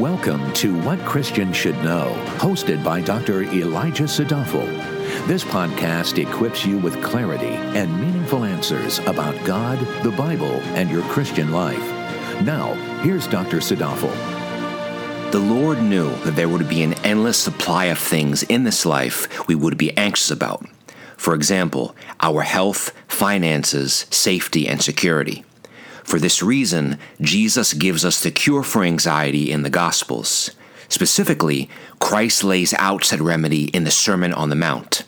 Welcome to What Christians Should Know, hosted by Dr. Elijah Sadaphal. This podcast equips you with clarity and meaningful answers about God, the Bible, and your Christian life. Now, here's Dr. Sadaphal. The Lord knew that there would be an endless supply of things in this life we would be anxious about. For example, our health, finances, safety, and security. For this reason, Jesus gives us the cure for anxiety in the Gospels. Specifically, Christ lays out said remedy in the Sermon on the Mount.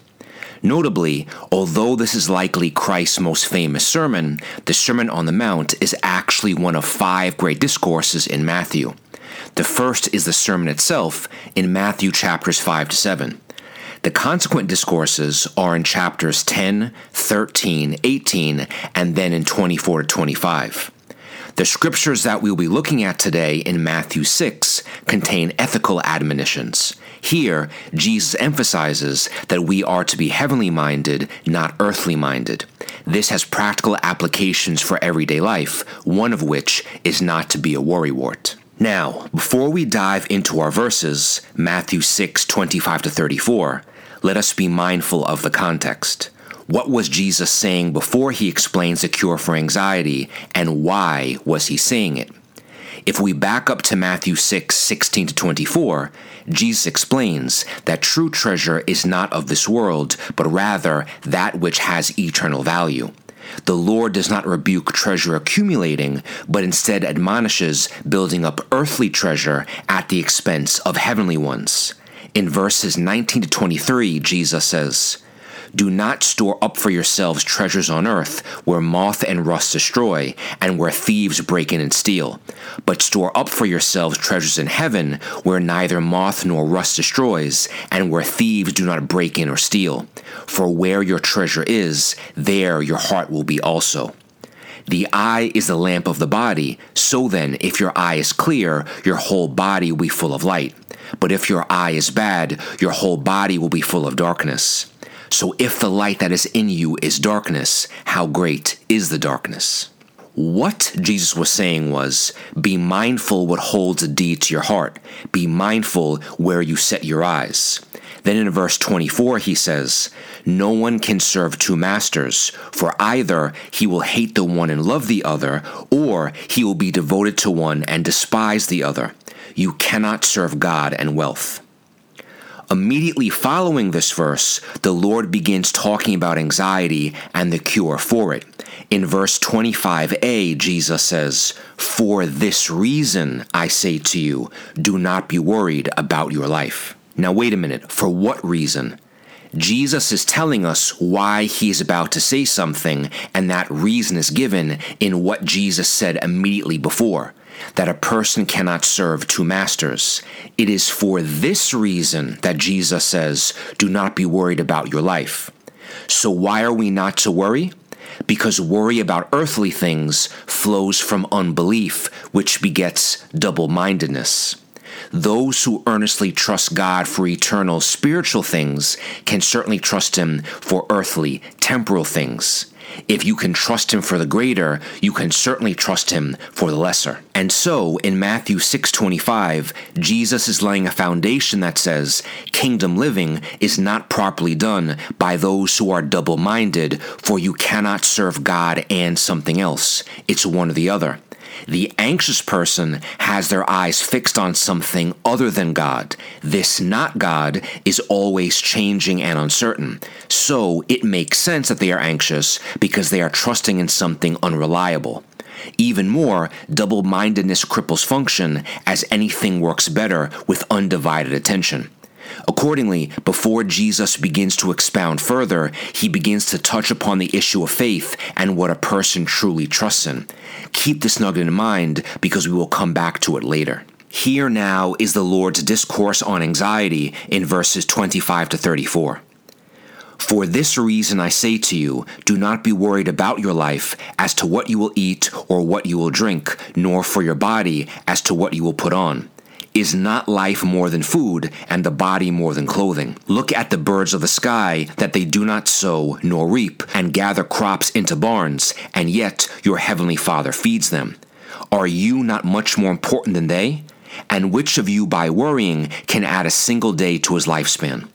Notably, although this is likely Christ's most famous sermon, the Sermon on the Mount is actually one of five great discourses in Matthew. The first is the sermon itself in Matthew chapters 5 to 7. The consequent discourses are in chapters 10, 13, 18, and then in 24 to 25. The scriptures that we'll be looking at today in Matthew 6 contain ethical admonitions. Here, Jesus emphasizes that we are to be heavenly minded, not earthly minded. This has practical applications for everyday life, one of which is not to be a worrywart. Now, before we dive into our verses, Matthew 6 25 to 34, let us be mindful of the context. What was Jesus saying before he explains the cure for anxiety, and why was he saying it? If we back up to Matthew 6 16 to 24, Jesus explains that true treasure is not of this world, but rather that which has eternal value. The Lord does not rebuke treasure accumulating, but instead admonishes building up earthly treasure at the expense of heavenly ones. In verses 19 to 23, Jesus says, do not store up for yourselves treasures on earth, where moth and rust destroy, and where thieves break in and steal. But store up for yourselves treasures in heaven, where neither moth nor rust destroys, and where thieves do not break in or steal. For where your treasure is, there your heart will be also. The eye is the lamp of the body, so then, if your eye is clear, your whole body will be full of light. But if your eye is bad, your whole body will be full of darkness. So if the light that is in you is darkness, how great is the darkness? What Jesus was saying was be mindful what holds a deed to your heart, be mindful where you set your eyes. Then in verse 24, he says, No one can serve two masters, for either he will hate the one and love the other, or he will be devoted to one and despise the other. You cannot serve God and wealth. Immediately following this verse, the Lord begins talking about anxiety and the cure for it. In verse 25a, Jesus says, For this reason I say to you, do not be worried about your life. Now, wait a minute, for what reason? Jesus is telling us why he is about to say something, and that reason is given in what Jesus said immediately before that a person cannot serve two masters. It is for this reason that Jesus says, Do not be worried about your life. So, why are we not to worry? Because worry about earthly things flows from unbelief, which begets double mindedness. Those who earnestly trust God for eternal spiritual things can certainly trust Him for earthly temporal things. If you can trust him for the greater, you can certainly trust him for the lesser. And so, in Matthew 6:25, Jesus is laying a foundation that says, kingdom living is not properly done by those who are double-minded, for you cannot serve God and something else. It's one or the other. The anxious person has their eyes fixed on something other than God. This not God is always changing and uncertain. So it makes sense that they are anxious because they are trusting in something unreliable. Even more, double mindedness cripples function as anything works better with undivided attention. Accordingly, before Jesus begins to expound further, he begins to touch upon the issue of faith and what a person truly trusts in. Keep this nugget in mind because we will come back to it later. Here now is the Lord's discourse on anxiety in verses 25 to 34. For this reason I say to you, do not be worried about your life as to what you will eat or what you will drink, nor for your body as to what you will put on. Is not life more than food, and the body more than clothing? Look at the birds of the sky, that they do not sow nor reap, and gather crops into barns, and yet your heavenly Father feeds them. Are you not much more important than they? And which of you, by worrying, can add a single day to his lifespan?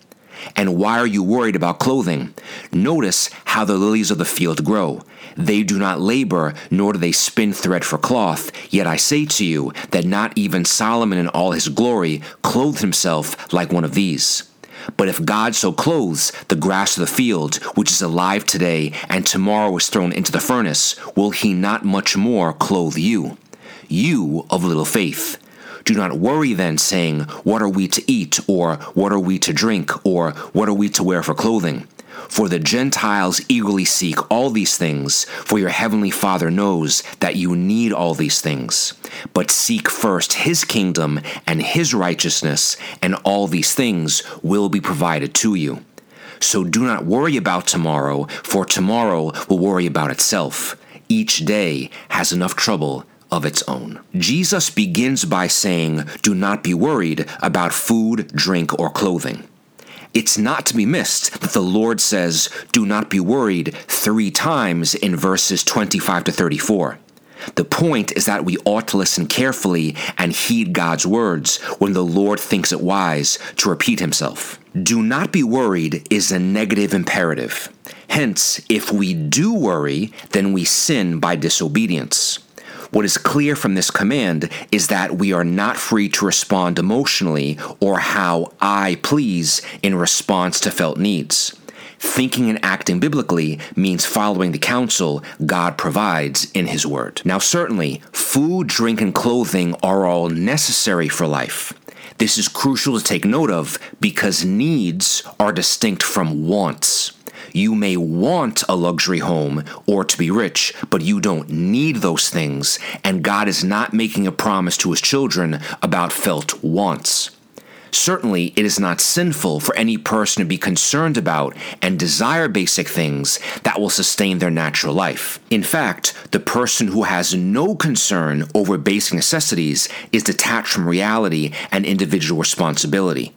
And why are you worried about clothing? Notice how the lilies of the field grow. They do not labor, nor do they spin thread for cloth. Yet I say to you that not even Solomon in all his glory clothed himself like one of these. But if God so clothes the grass of the field, which is alive today and tomorrow is thrown into the furnace, will he not much more clothe you? You of little faith. Do not worry then, saying, What are we to eat? Or what are we to drink? Or what are we to wear for clothing? For the Gentiles eagerly seek all these things, for your heavenly Father knows that you need all these things. But seek first his kingdom and his righteousness, and all these things will be provided to you. So do not worry about tomorrow, for tomorrow will worry about itself. Each day has enough trouble of its own. Jesus begins by saying, Do not be worried about food, drink, or clothing. It's not to be missed that the Lord says, Do not be worried three times in verses 25 to 34. The point is that we ought to listen carefully and heed God's words when the Lord thinks it wise to repeat himself. Do not be worried is a negative imperative. Hence, if we do worry, then we sin by disobedience. What is clear from this command is that we are not free to respond emotionally or how I please in response to felt needs. Thinking and acting biblically means following the counsel God provides in His Word. Now, certainly, food, drink, and clothing are all necessary for life. This is crucial to take note of because needs are distinct from wants. You may want a luxury home or to be rich, but you don't need those things, and God is not making a promise to his children about felt wants. Certainly, it is not sinful for any person to be concerned about and desire basic things that will sustain their natural life. In fact, the person who has no concern over basic necessities is detached from reality and individual responsibility.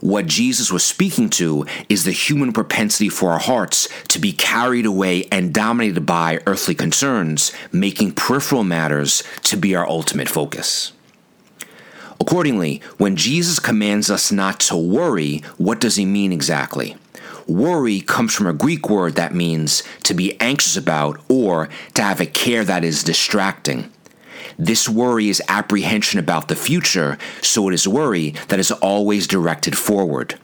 What Jesus was speaking to is the human propensity for our hearts to be carried away and dominated by earthly concerns, making peripheral matters to be our ultimate focus. Accordingly, when Jesus commands us not to worry, what does he mean exactly? Worry comes from a Greek word that means to be anxious about or to have a care that is distracting. This worry is apprehension about the future, so it is worry that is always directed forward.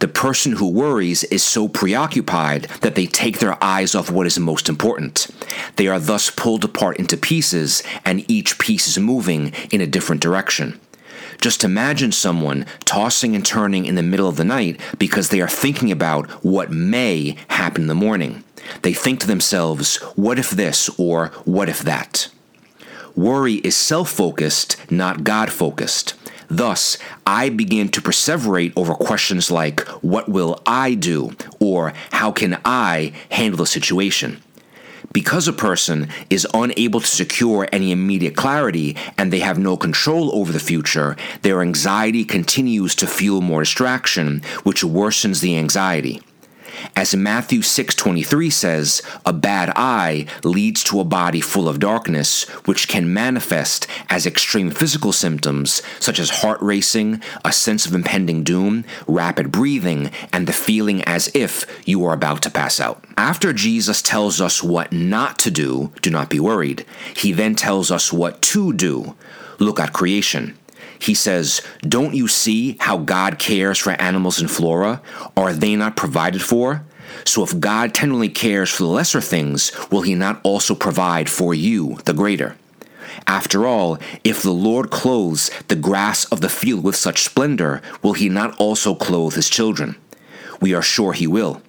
The person who worries is so preoccupied that they take their eyes off what is most important. They are thus pulled apart into pieces, and each piece is moving in a different direction. Just imagine someone tossing and turning in the middle of the night because they are thinking about what may happen in the morning. They think to themselves, what if this or what if that? Worry is self focused, not God focused. Thus, I begin to perseverate over questions like, What will I do? or How can I handle the situation? Because a person is unable to secure any immediate clarity and they have no control over the future, their anxiety continues to fuel more distraction, which worsens the anxiety. As Matthew 6:23 says, a bad eye leads to a body full of darkness, which can manifest as extreme physical symptoms such as heart racing, a sense of impending doom, rapid breathing, and the feeling as if you are about to pass out. After Jesus tells us what not to do, do not be worried. He then tells us what to do. Look at creation. He says, Don't you see how God cares for animals and flora? Are they not provided for? So if God tenderly cares for the lesser things, will he not also provide for you the greater? After all, if the Lord clothes the grass of the field with such splendor, will he not also clothe his children? We are sure he will.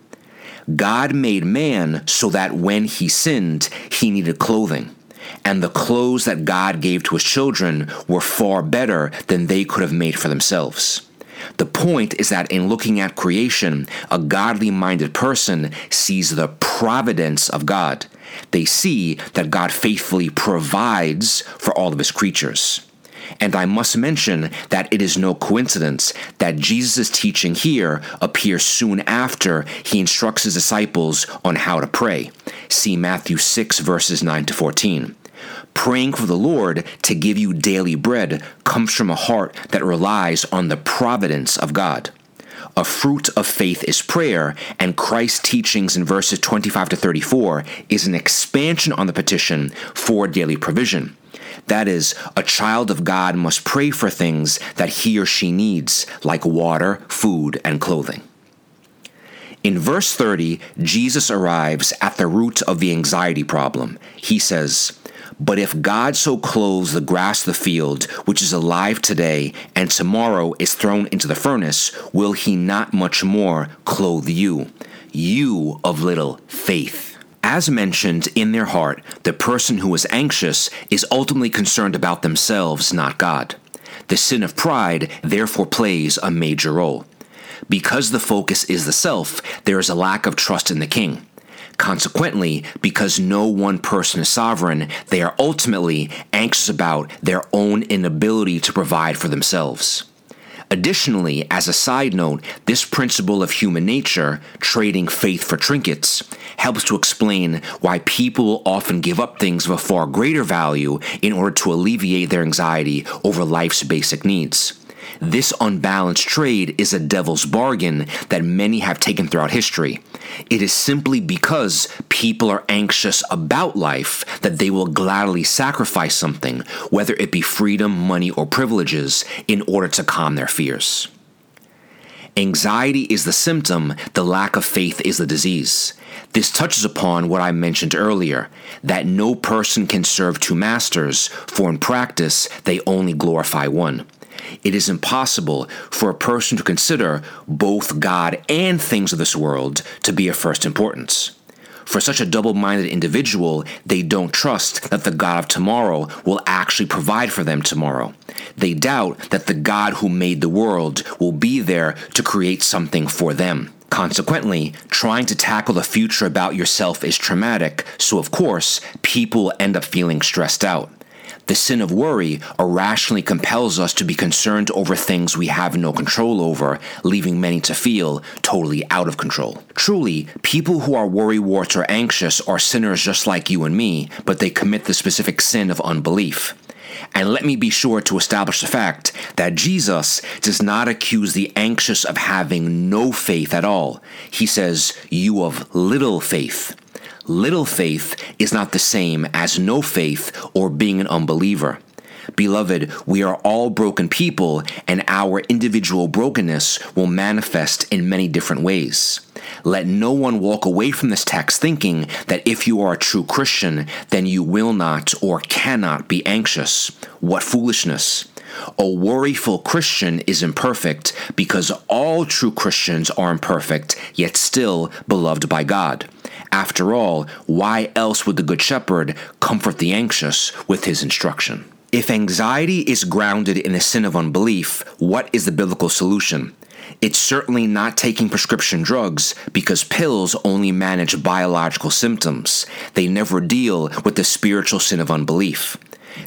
God made man so that when he sinned, he needed clothing and the clothes that God gave to his children were far better than they could have made for themselves. The point is that in looking at creation, a godly minded person sees the providence of God. They see that God faithfully provides for all of his creatures. And I must mention that it is no coincidence that Jesus' teaching here appears soon after he instructs his disciples on how to pray. See Matthew 6, verses 9 to 14. Praying for the Lord to give you daily bread comes from a heart that relies on the providence of God. A fruit of faith is prayer, and Christ's teachings in verses 25 to 34 is an expansion on the petition for daily provision. That is, a child of God must pray for things that he or she needs, like water, food, and clothing. In verse 30, Jesus arrives at the root of the anxiety problem. He says, But if God so clothes the grass of the field, which is alive today, and tomorrow is thrown into the furnace, will he not much more clothe you, you of little faith? As mentioned, in their heart, the person who is anxious is ultimately concerned about themselves, not God. The sin of pride therefore plays a major role. Because the focus is the self, there is a lack of trust in the king. Consequently, because no one person is sovereign, they are ultimately anxious about their own inability to provide for themselves. Additionally, as a side note, this principle of human nature, trading faith for trinkets, helps to explain why people often give up things of a far greater value in order to alleviate their anxiety over life's basic needs. This unbalanced trade is a devil's bargain that many have taken throughout history. It is simply because people are anxious about life that they will gladly sacrifice something, whether it be freedom, money, or privileges, in order to calm their fears. Anxiety is the symptom, the lack of faith is the disease. This touches upon what I mentioned earlier that no person can serve two masters, for in practice they only glorify one it is impossible for a person to consider both God and things of this world to be of first importance. For such a double minded individual, they don't trust that the God of tomorrow will actually provide for them tomorrow. They doubt that the God who made the world will be there to create something for them. Consequently, trying to tackle the future about yourself is traumatic, so of course, people end up feeling stressed out. The sin of worry irrationally compels us to be concerned over things we have no control over, leaving many to feel totally out of control. Truly, people who are worrywarts or anxious are sinners just like you and me, but they commit the specific sin of unbelief. And let me be sure to establish the fact that Jesus does not accuse the anxious of having no faith at all. He says, You of little faith. Little faith is not the same as no faith or being an unbeliever. Beloved, we are all broken people, and our individual brokenness will manifest in many different ways. Let no one walk away from this text thinking that if you are a true Christian, then you will not or cannot be anxious. What foolishness! A worryful Christian is imperfect because all true Christians are imperfect, yet still beloved by God. After all, why else would the Good Shepherd comfort the anxious with his instruction? If anxiety is grounded in a sin of unbelief, what is the biblical solution? It's certainly not taking prescription drugs because pills only manage biological symptoms. They never deal with the spiritual sin of unbelief.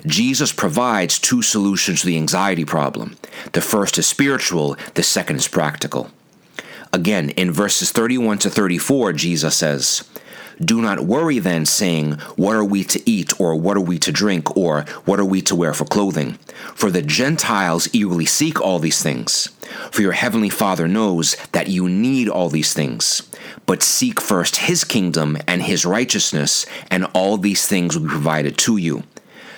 Jesus provides two solutions to the anxiety problem. The first is spiritual, the second is practical. Again, in verses 31 to 34, Jesus says, Do not worry then, saying, What are we to eat, or what are we to drink, or what are we to wear for clothing? For the Gentiles eagerly seek all these things. For your heavenly Father knows that you need all these things. But seek first his kingdom and his righteousness, and all these things will be provided to you.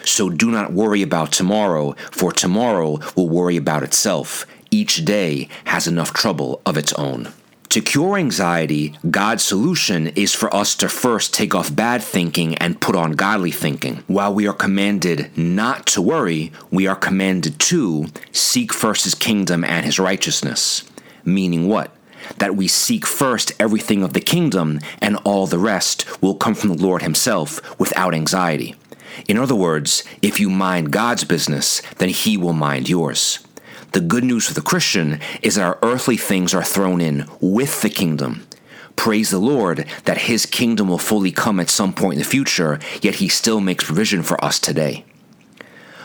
So do not worry about tomorrow, for tomorrow will worry about itself. Each day has enough trouble of its own. To cure anxiety, God's solution is for us to first take off bad thinking and put on godly thinking. While we are commanded not to worry, we are commanded to seek first his kingdom and his righteousness. Meaning what? That we seek first everything of the kingdom, and all the rest will come from the Lord himself without anxiety. In other words, if you mind God's business, then He will mind yours. The good news for the Christian is that our earthly things are thrown in with the kingdom. Praise the Lord that His kingdom will fully come at some point in the future, yet He still makes provision for us today.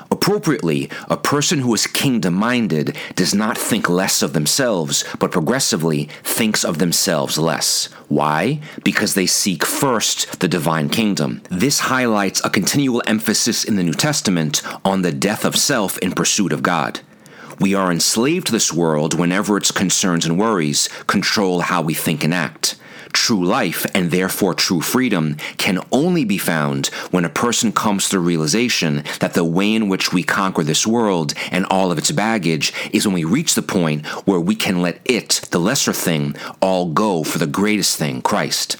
Appropriately, a person who is kingdom minded does not think less of themselves, but progressively thinks of themselves less. Why? Because they seek first the divine kingdom. This highlights a continual emphasis in the New Testament on the death of self in pursuit of God. We are enslaved to this world whenever its concerns and worries control how we think and act. True life, and therefore true freedom, can only be found when a person comes to the realization that the way in which we conquer this world and all of its baggage is when we reach the point where we can let it, the lesser thing, all go for the greatest thing, Christ.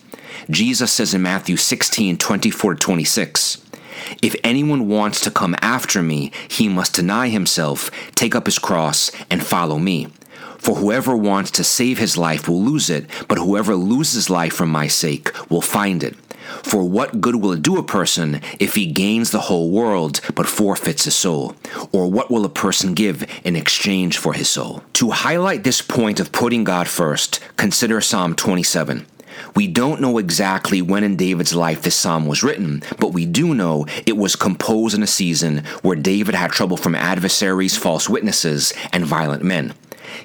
Jesus says in Matthew 16 24 26, if anyone wants to come after me, he must deny himself, take up his cross, and follow me. For whoever wants to save his life will lose it, but whoever loses life for my sake will find it. For what good will it do a person if he gains the whole world but forfeits his soul? Or what will a person give in exchange for his soul? To highlight this point of putting God first, consider Psalm 27. We don't know exactly when in David's life this psalm was written, but we do know it was composed in a season where David had trouble from adversaries, false witnesses, and violent men.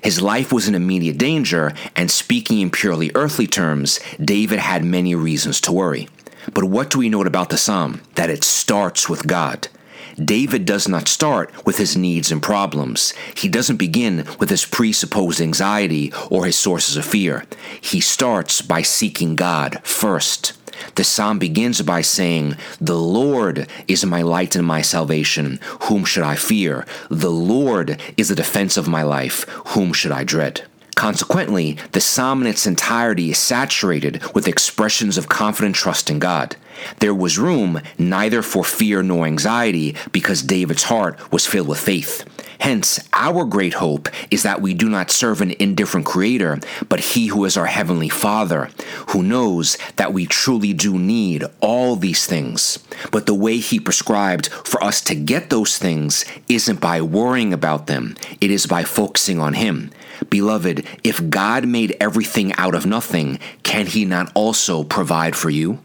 His life was in immediate danger, and speaking in purely earthly terms, David had many reasons to worry. But what do we note about the psalm? That it starts with God. David does not start with his needs and problems. He doesn't begin with his presupposed anxiety or his sources of fear. He starts by seeking God first. The psalm begins by saying, The Lord is my light and my salvation. Whom should I fear? The Lord is the defense of my life. Whom should I dread? Consequently, the psalm in its entirety is saturated with expressions of confident trust in God. There was room neither for fear nor anxiety because David's heart was filled with faith. Hence, our great hope is that we do not serve an indifferent Creator, but He who is our Heavenly Father, who knows that we truly do need all these things. But the way He prescribed for us to get those things isn't by worrying about them, it is by focusing on Him. Beloved, if God made everything out of nothing, can He not also provide for you?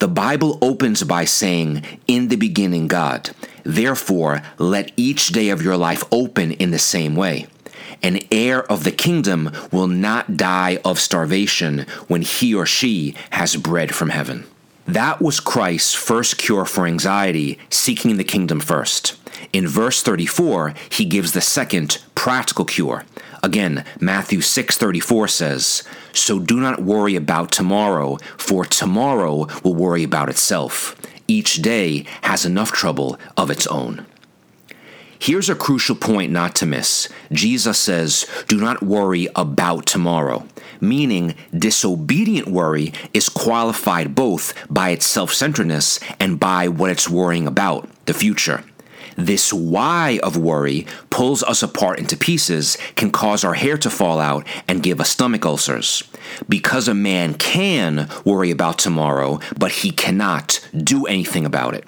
The Bible opens by saying, In the beginning, God. Therefore, let each day of your life open in the same way. An heir of the kingdom will not die of starvation when he or she has bread from heaven. That was Christ's first cure for anxiety, seeking the kingdom first. In verse 34, he gives the second practical cure. Again, Matthew 6:34 says, "So do not worry about tomorrow, for tomorrow will worry about itself. Each day has enough trouble of its own." Here's a crucial point not to miss. Jesus says, Do not worry about tomorrow, meaning disobedient worry is qualified both by its self centeredness and by what it's worrying about, the future. This why of worry pulls us apart into pieces, can cause our hair to fall out, and give us stomach ulcers. Because a man can worry about tomorrow, but he cannot do anything about it.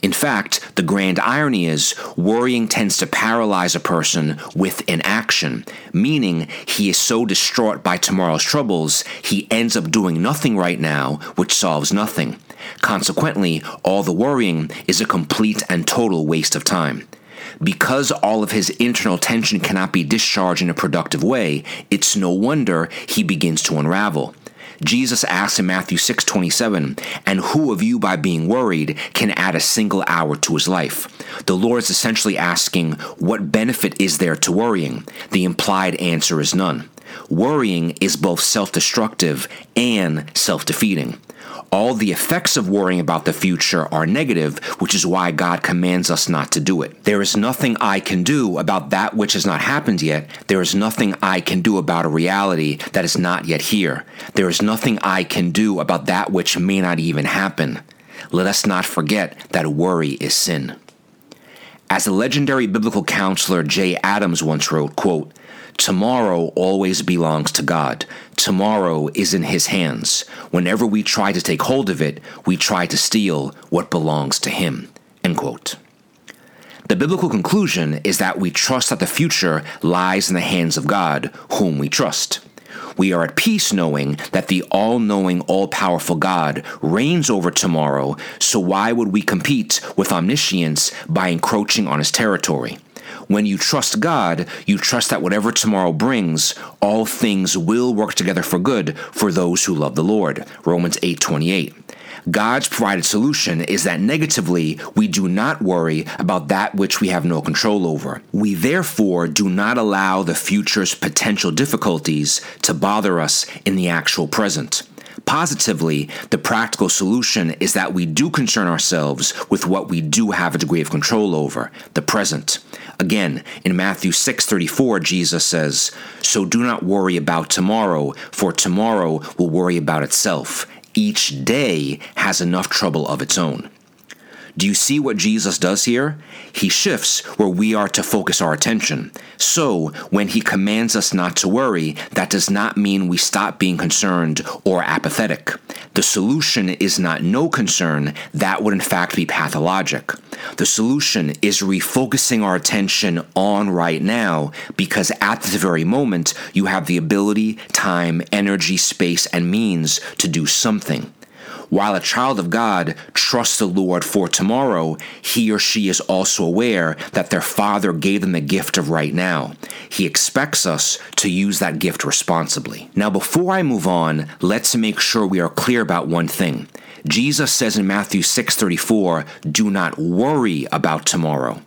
In fact, the grand irony is worrying tends to paralyze a person with inaction, meaning he is so distraught by tomorrow's troubles, he ends up doing nothing right now, which solves nothing. Consequently, all the worrying is a complete and total waste of time. Because all of his internal tension cannot be discharged in a productive way, it's no wonder he begins to unravel. Jesus asks in Matthew 6:27, "And who of you by being worried can add a single hour to his life?" The Lord is essentially asking, "What benefit is there to worrying?" The implied answer is none. Worrying is both self-destructive and self-defeating. All the effects of worrying about the future are negative, which is why God commands us not to do it. There is nothing I can do about that which has not happened yet. There is nothing I can do about a reality that is not yet here. There is nothing I can do about that which may not even happen. Let us not forget that worry is sin. As the legendary biblical counselor Jay Adams once wrote, quote, Tomorrow always belongs to God. Tomorrow is in His hands. Whenever we try to take hold of it, we try to steal what belongs to Him. End quote. The biblical conclusion is that we trust that the future lies in the hands of God, whom we trust. we are at peace knowing that the all knowing, all powerful God reigns over tomorrow, so why would we compete with omniscience by encroaching on his territory? When you trust God, you trust that whatever tomorrow brings, all things will work together for good for those who love the Lord. Romans 8:28. God's provided solution is that negatively, we do not worry about that which we have no control over. We therefore do not allow the future's potential difficulties to bother us in the actual present. Positively, the practical solution is that we do concern ourselves with what we do have a degree of control over, the present. Again, in Matthew 6:34, Jesus says, "So do not worry about tomorrow, for tomorrow will worry about itself each day has enough trouble of its own. Do you see what Jesus does here? He shifts where we are to focus our attention. So, when he commands us not to worry, that does not mean we stop being concerned or apathetic. The solution is not no concern, that would in fact be pathologic. The solution is refocusing our attention on right now because at this very moment you have the ability, time, energy, space, and means to do something. While a child of God trusts the Lord for tomorrow, he or she is also aware that their Father gave them the gift of right now. He expects us to use that gift responsibly. Now, before I move on, let's make sure we are clear about one thing. Jesus says in Matthew 6:34, "Do not worry about tomorrow."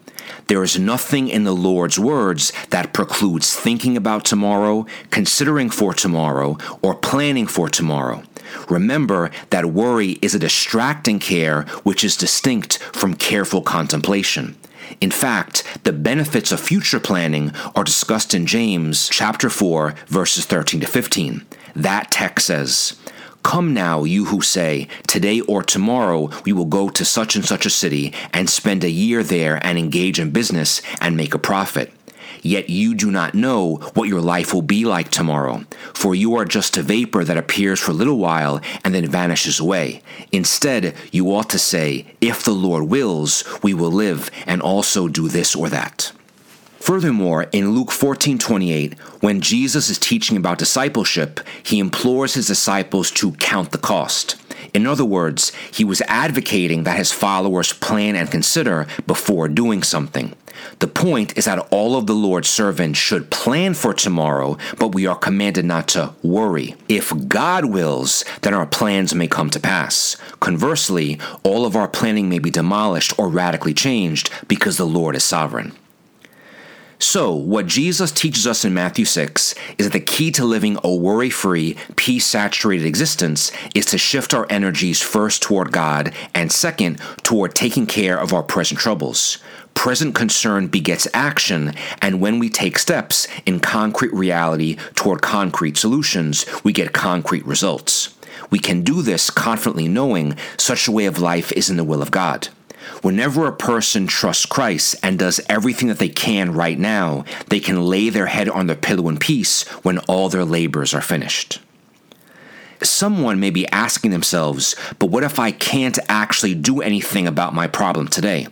There is nothing in the Lord's words that precludes thinking about tomorrow, considering for tomorrow, or planning for tomorrow. Remember that worry is a distracting care which is distinct from careful contemplation. In fact, the benefits of future planning are discussed in James chapter 4 verses 13 to 15. That text says, Come now, you who say, Today or tomorrow we will go to such and such a city and spend a year there and engage in business and make a profit. Yet you do not know what your life will be like tomorrow, for you are just a vapor that appears for a little while and then vanishes away. Instead, you ought to say, If the Lord wills, we will live and also do this or that. Furthermore, in Luke 14:28, when Jesus is teaching about discipleship, he implores his disciples to count the cost. In other words, he was advocating that his followers plan and consider before doing something. The point is that all of the Lord's servants should plan for tomorrow, but we are commanded not to worry. If God wills, then our plans may come to pass. Conversely, all of our planning may be demolished or radically changed because the Lord is sovereign. So, what Jesus teaches us in Matthew 6 is that the key to living a worry free, peace saturated existence is to shift our energies first toward God and second toward taking care of our present troubles. Present concern begets action, and when we take steps in concrete reality toward concrete solutions, we get concrete results. We can do this confidently knowing such a way of life is in the will of God. Whenever a person trusts Christ and does everything that they can right now, they can lay their head on their pillow in peace when all their labors are finished. Someone may be asking themselves, but what if I can't actually do anything about my problem today?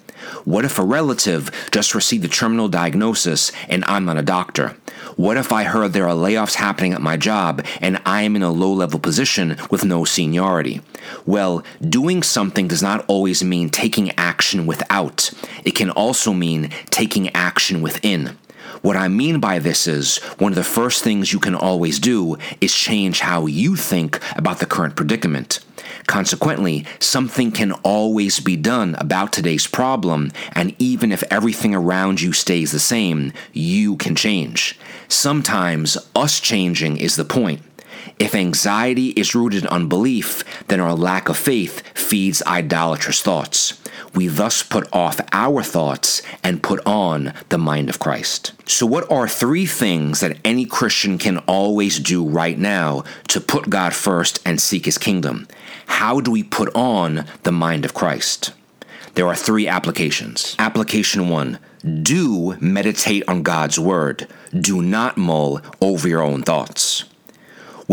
What if a relative just received a terminal diagnosis and I'm not a doctor? What if I heard there are layoffs happening at my job and I am in a low level position with no seniority? Well, doing something does not always mean taking action without, it can also mean taking action within. What I mean by this is one of the first things you can always do is change how you think about the current predicament. Consequently, something can always be done about today's problem, and even if everything around you stays the same, you can change. Sometimes us changing is the point. If anxiety is rooted in unbelief, then our lack of faith feeds idolatrous thoughts. We thus put off our thoughts and put on the mind of Christ. So, what are three things that any Christian can always do right now to put God first and seek his kingdom? How do we put on the mind of Christ? There are three applications. Application one do meditate on God's word, do not mull over your own thoughts.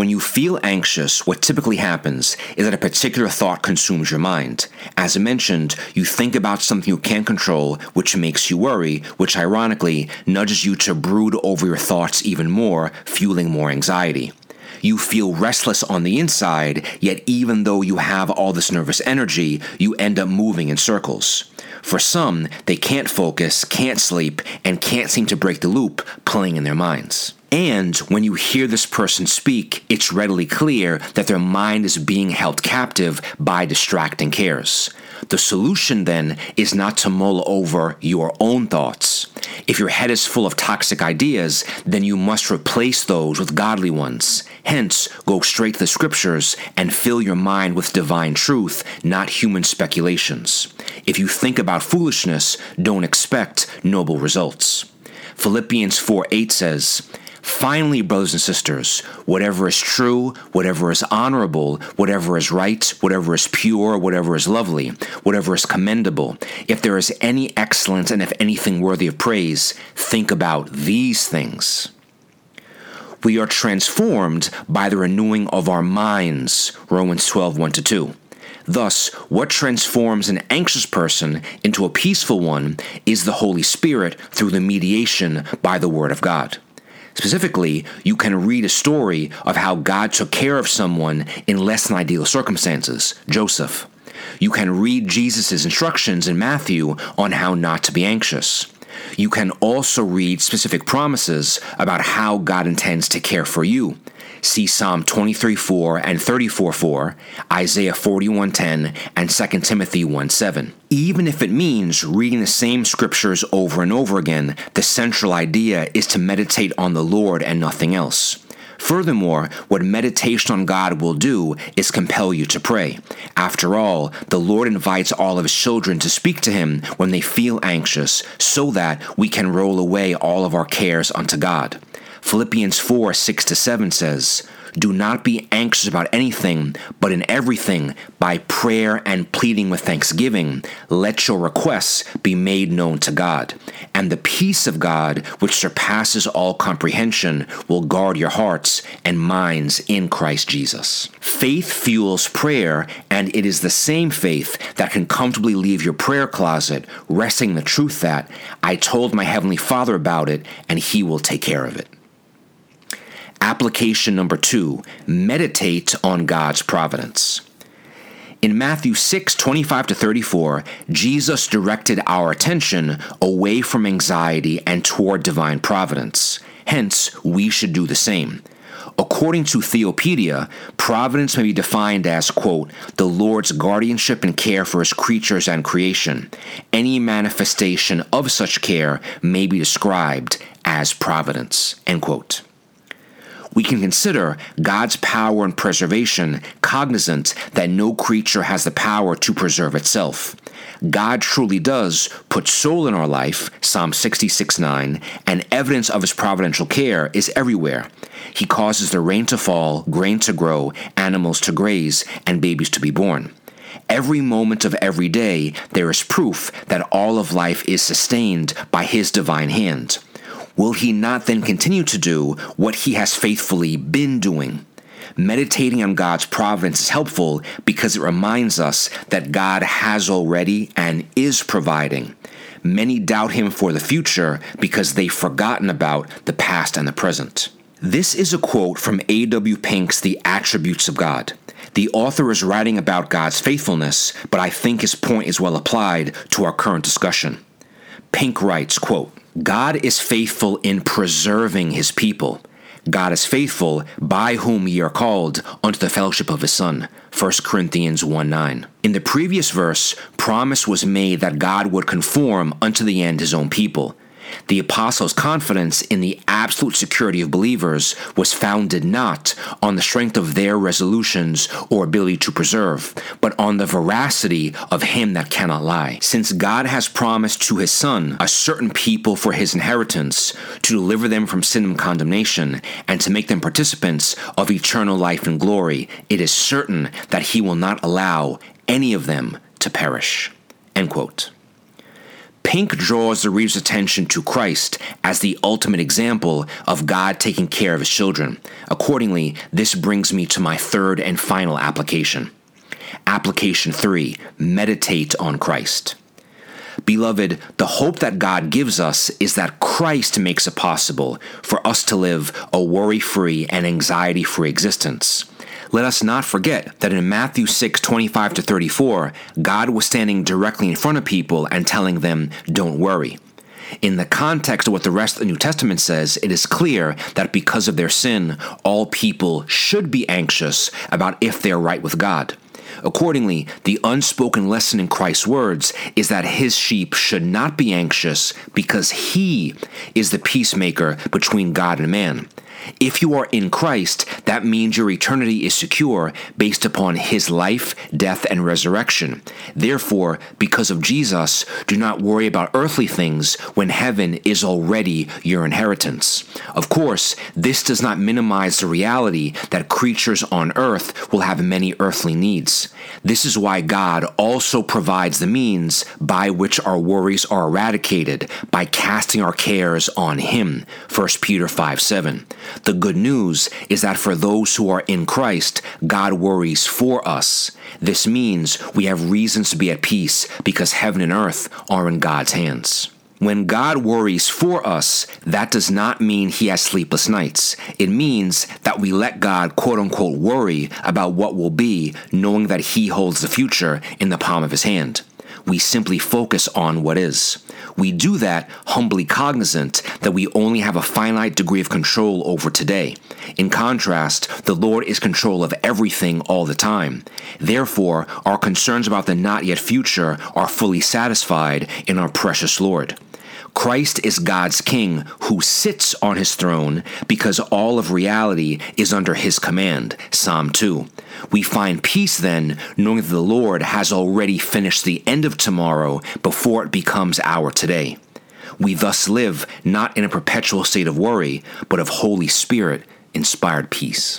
When you feel anxious, what typically happens is that a particular thought consumes your mind. As I mentioned, you think about something you can't control, which makes you worry, which ironically nudges you to brood over your thoughts even more, fueling more anxiety. you feel restless on the inside, yet even though you have all this nervous energy, you end up moving in circles. For some, they can't focus, can't sleep, and can't seem to break the loop playing in their minds. And when you hear this person speak, it's readily clear that their mind is being held captive by distracting cares. The solution then is not to mull over your own thoughts. If your head is full of toxic ideas, then you must replace those with godly ones. Hence, go straight to the scriptures and fill your mind with divine truth, not human speculations. If you think about foolishness, don't expect noble results. Philippians 4 8 says, Finally, brothers and sisters, whatever is true, whatever is honorable, whatever is right, whatever is pure, whatever is lovely, whatever is commendable, if there is any excellence and if anything worthy of praise, think about these things. We are transformed by the renewing of our minds, Romans 12 1 2. Thus, what transforms an anxious person into a peaceful one is the Holy Spirit through the mediation by the Word of God. Specifically, you can read a story of how God took care of someone in less than ideal circumstances, Joseph. You can read Jesus' instructions in Matthew on how not to be anxious. You can also read specific promises about how God intends to care for you, See Psalm 23 4 and 34 4, Isaiah 41 10, and 2 Timothy 1 7. Even if it means reading the same scriptures over and over again, the central idea is to meditate on the Lord and nothing else. Furthermore, what meditation on God will do is compel you to pray. After all, the Lord invites all of His children to speak to Him when they feel anxious, so that we can roll away all of our cares unto God. Philippians 4 6 to 7 says, Do not be anxious about anything, but in everything, by prayer and pleading with thanksgiving, let your requests be made known to God. And the peace of God, which surpasses all comprehension, will guard your hearts and minds in Christ Jesus. Faith fuels prayer, and it is the same faith that can comfortably leave your prayer closet, resting the truth that I told my Heavenly Father about it, and He will take care of it. Application number two meditate on God's providence. In Matthew 6 25 to 34, Jesus directed our attention away from anxiety and toward divine providence. Hence, we should do the same. According to Theopedia, providence may be defined as, quote, the Lord's guardianship and care for his creatures and creation. Any manifestation of such care may be described as providence, end quote we can consider God's power and preservation, cognizant that no creature has the power to preserve itself. God truly does put soul in our life, Psalm 66 9, and evidence of his providential care is everywhere. He causes the rain to fall, grain to grow, animals to graze, and babies to be born. Every moment of every day, there is proof that all of life is sustained by His divine hand will he not then continue to do what he has faithfully been doing? Meditating on God's providence is helpful because it reminds us that God has already and is providing. Many doubt him for the future because they've forgotten about the past and the present. This is a quote from A.W. Pink's The Attributes of God. The author is writing about God's faithfulness, but I think his point is well applied to our current discussion. Pink writes, quote, God is faithful in preserving his people. God is faithful by whom ye are called unto the fellowship of his Son. 1 Corinthians 1 9. In the previous verse, promise was made that God would conform unto the end his own people. The apostles' confidence in the absolute security of believers was founded not on the strength of their resolutions or ability to preserve, but on the veracity of him that cannot lie. Since God has promised to his Son a certain people for his inheritance, to deliver them from sin and condemnation, and to make them participants of eternal life and glory, it is certain that he will not allow any of them to perish. End quote. Pink draws the reader's attention to Christ as the ultimate example of God taking care of his children. Accordingly, this brings me to my third and final application. Application 3 Meditate on Christ. Beloved, the hope that God gives us is that Christ makes it possible for us to live a worry free and anxiety free existence. Let us not forget that in Matthew 6 25 to 34, God was standing directly in front of people and telling them, Don't worry. In the context of what the rest of the New Testament says, it is clear that because of their sin, all people should be anxious about if they are right with God. Accordingly, the unspoken lesson in Christ's words is that his sheep should not be anxious because he is the peacemaker between God and man. If you are in Christ, that means your eternity is secure based upon his life, death, and resurrection. Therefore, because of Jesus, do not worry about earthly things when heaven is already your inheritance. Of course, this does not minimize the reality that creatures on earth will have many earthly needs. This is why God also provides the means by which our worries are eradicated by casting our cares on him. 1 Peter 5 7. The good news is that for those who are in Christ, God worries for us. This means we have reasons to be at peace because heaven and earth are in God's hands. When God worries for us, that does not mean he has sleepless nights. It means that we let God quote unquote worry about what will be, knowing that he holds the future in the palm of his hand. We simply focus on what is. We do that humbly cognizant that we only have a finite degree of control over today. In contrast, the Lord is control of everything all the time. Therefore, our concerns about the not yet future are fully satisfied in our precious Lord. Christ is God's king who sits on his throne because all of reality is under his command. Psalm 2. We find peace then, knowing that the Lord has already finished the end of tomorrow before it becomes our today. We thus live not in a perpetual state of worry, but of Holy Spirit inspired peace.